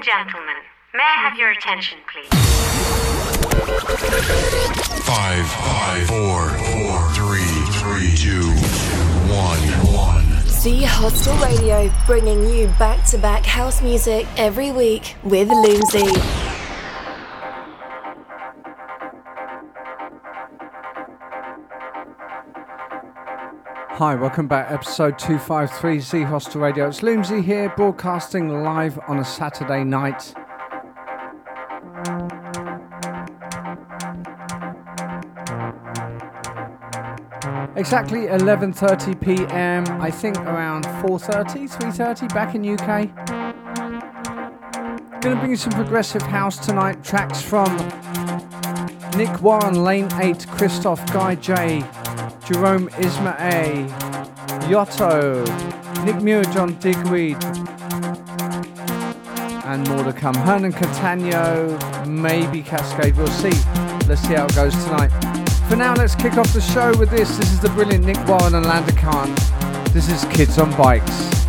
and gentlemen, may I have your attention, please? Five, five, four, four, three, three, two, one, one. Z Hostel Radio, bringing you back to back house music every week with Loomsy. Hi, welcome back. Episode 253 Z Hostel Radio. It's Loomsy here, broadcasting live on a Saturday night. Exactly 11:30 p.m. I think around 4:30, 3:30 back in UK. Going to bring you some progressive house tonight. Tracks from Nick Warren, Lane 8, Christoph, Guy J, Jerome Isma-Ae, Yotto, Nick Muir, John Digweed, and more to come. Hernan Cattaneo, maybe Cascade, we'll see. Let's see how it goes tonight. For now, let's kick off the show with this. This is the brilliant Nick Warren and Landa Khan. This is Kids on Bikes.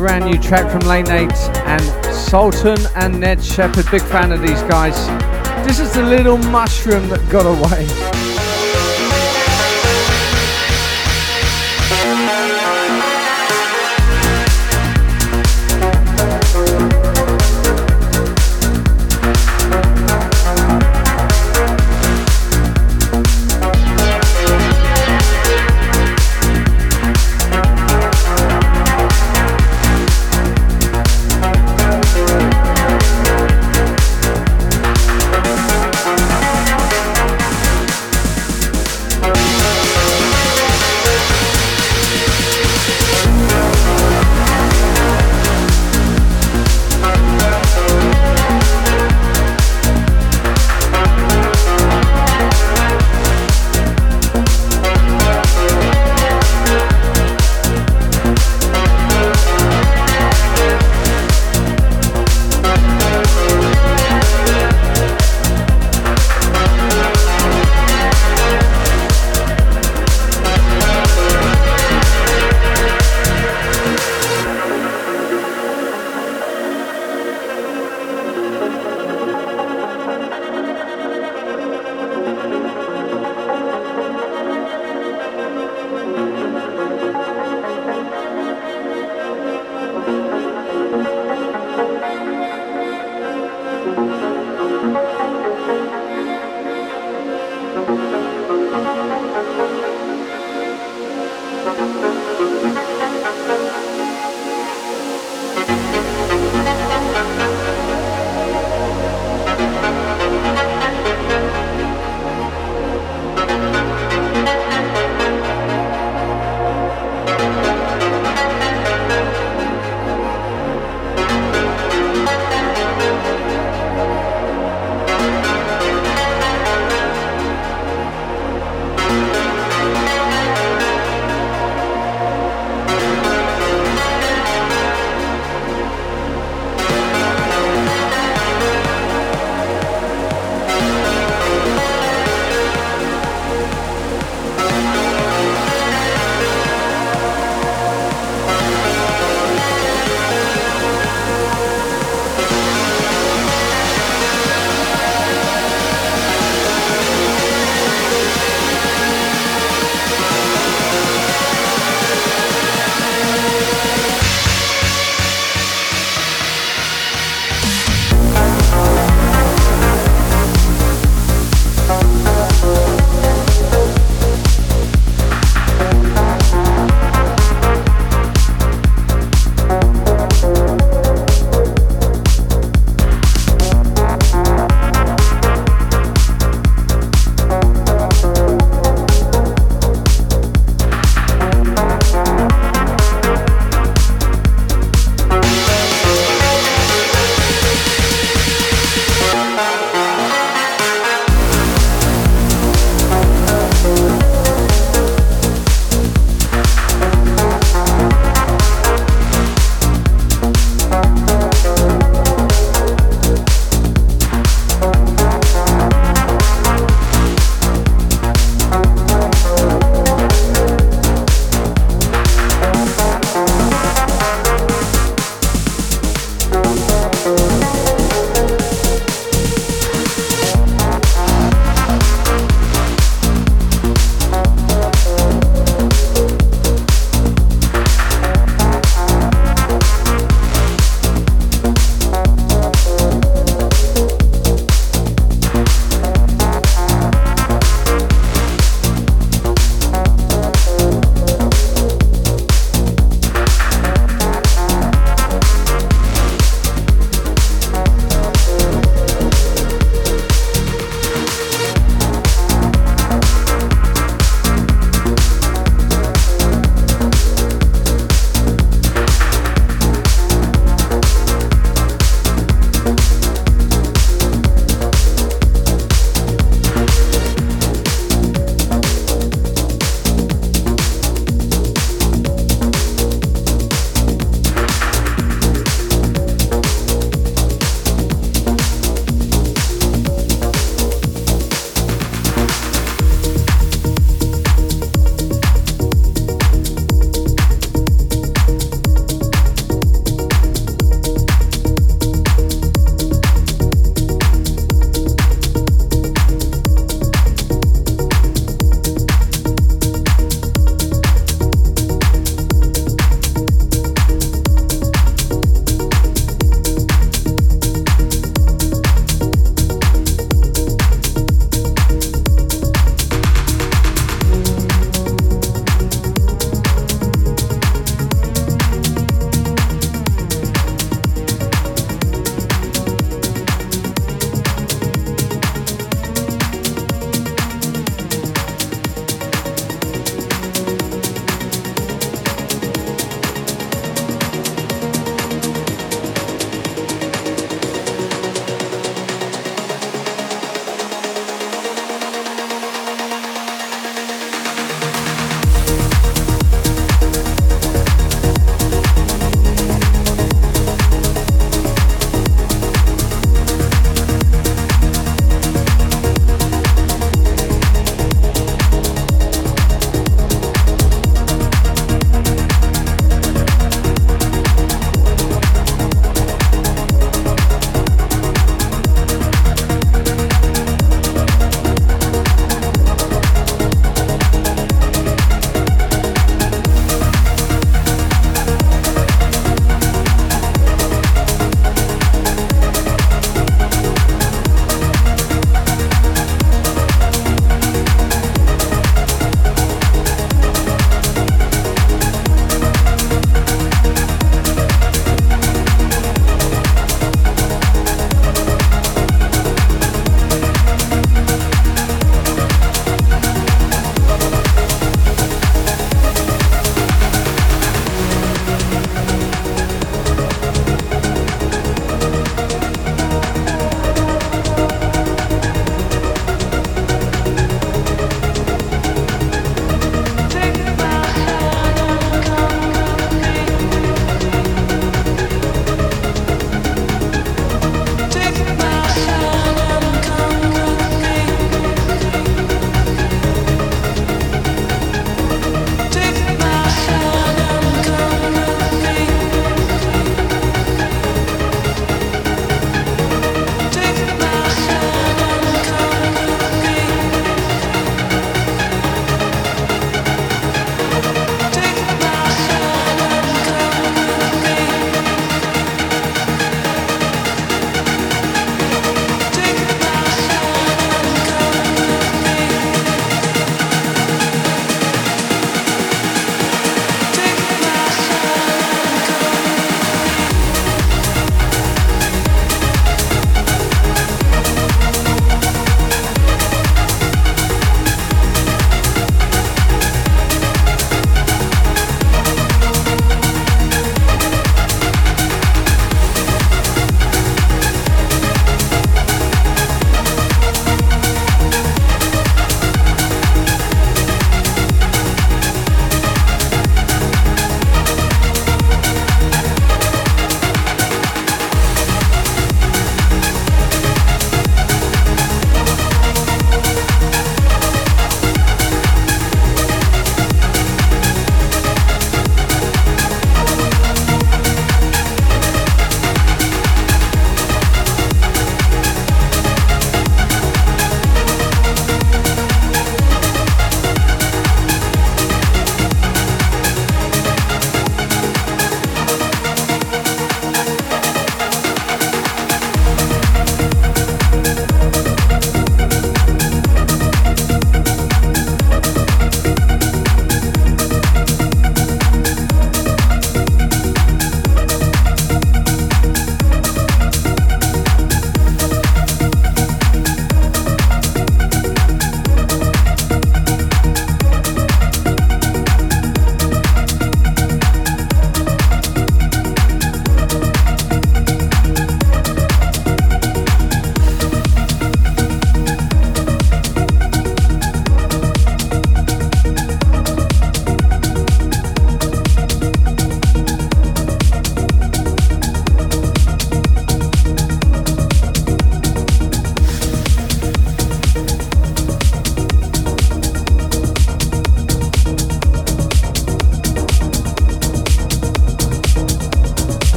Brand new track from Lane 8 and Sultan and Ned Shepard. Big fan of these guys. This is the little mushroom that got away.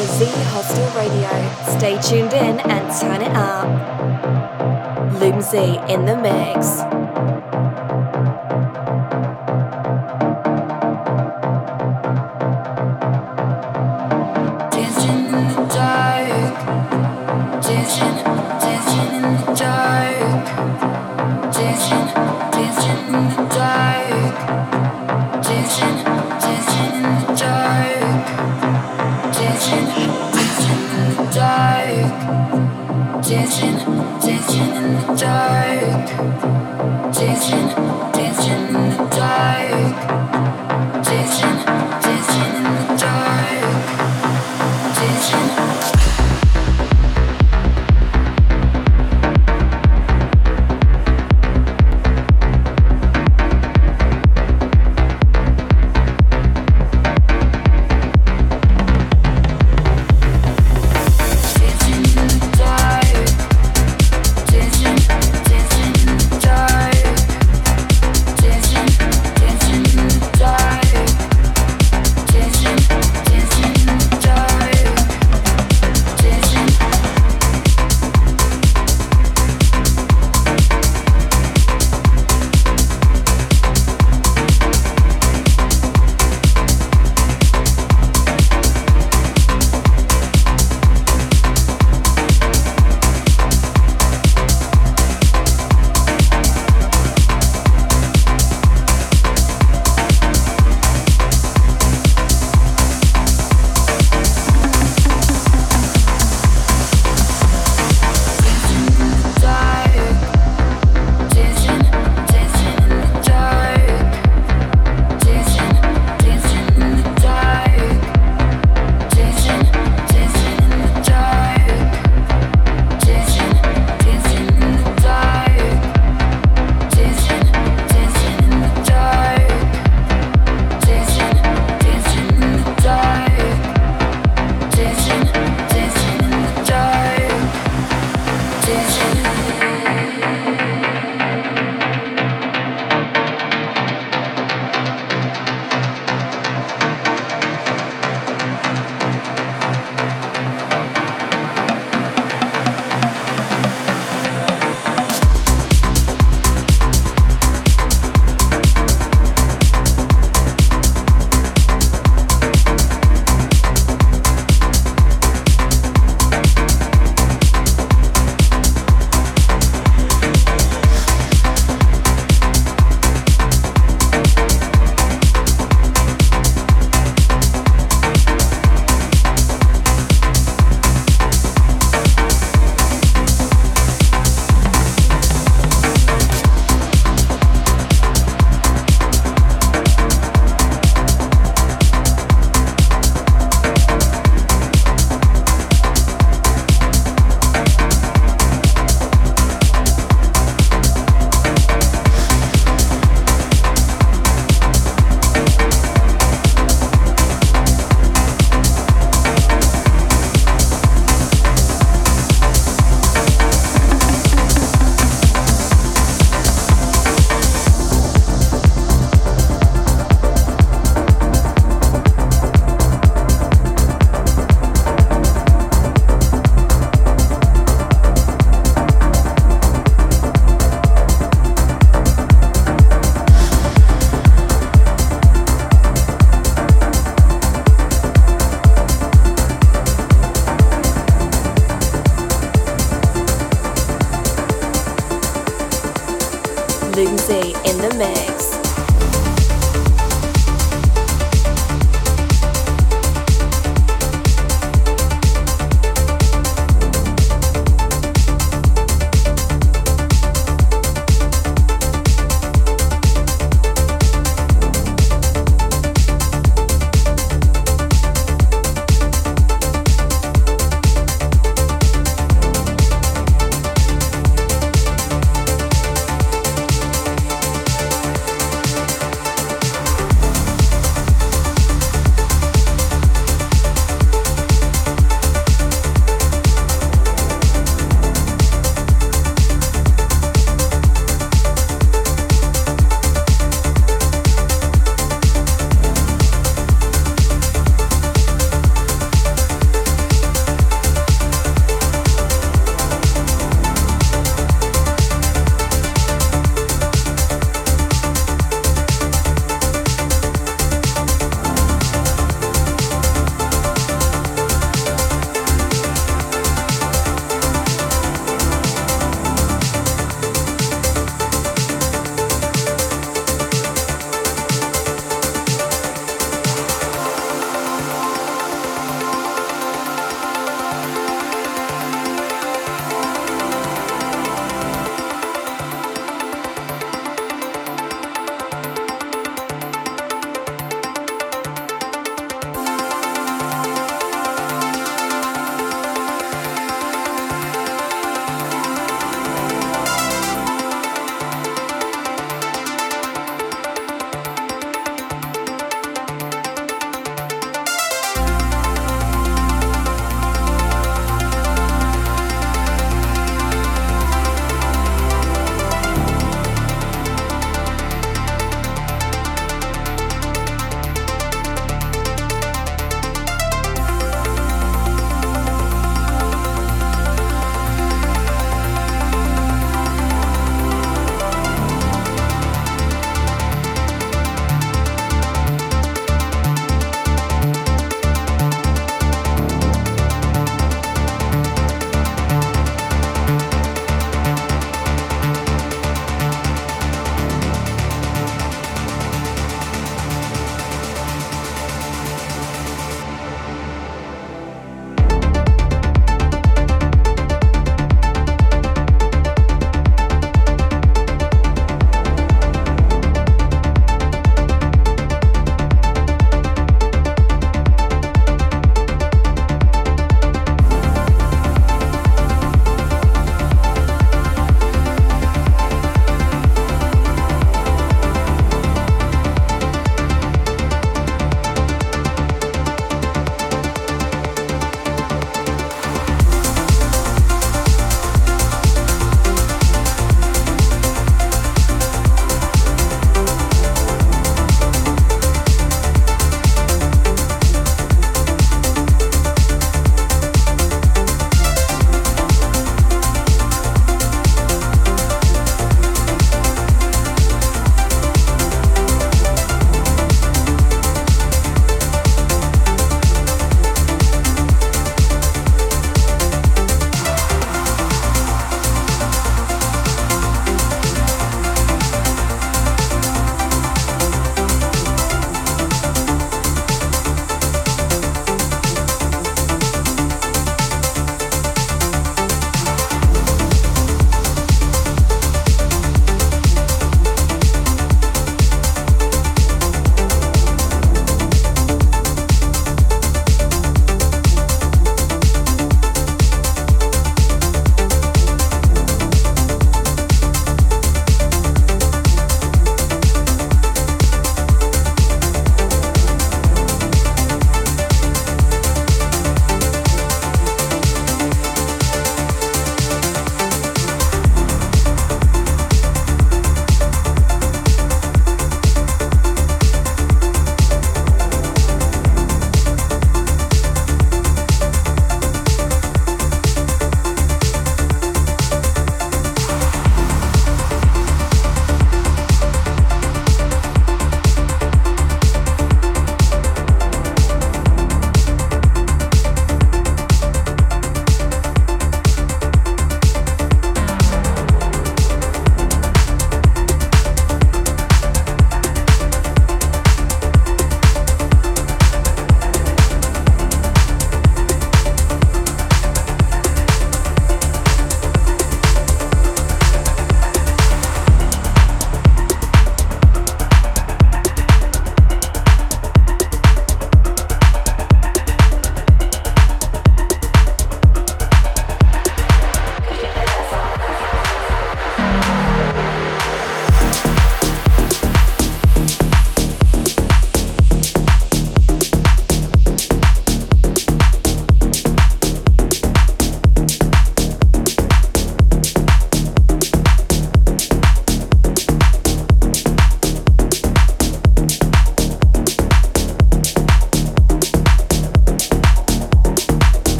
Onto Z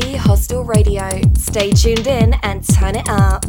Hostel Radio. Stay tuned in and turn it up.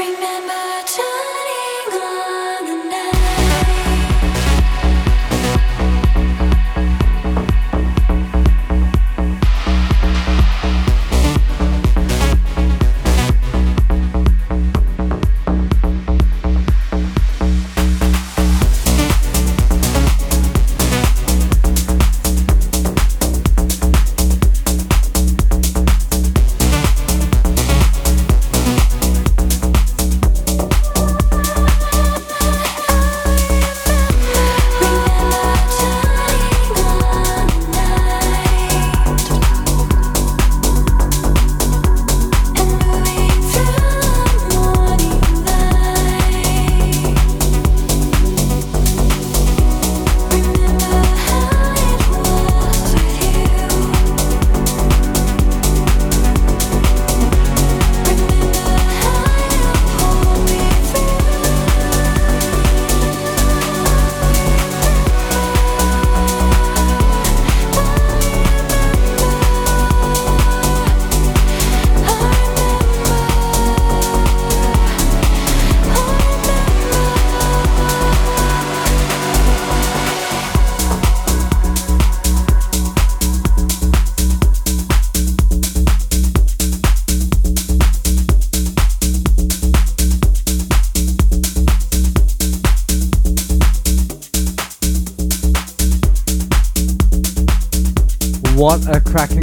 Remember time.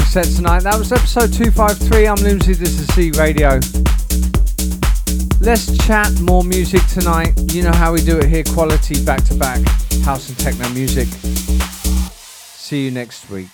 Set tonight. That was episode 253. I'm Loomsy, this is Z Radio. Let's chat more music tonight. You know how we do it here quality back to back, house and techno music. See you next week.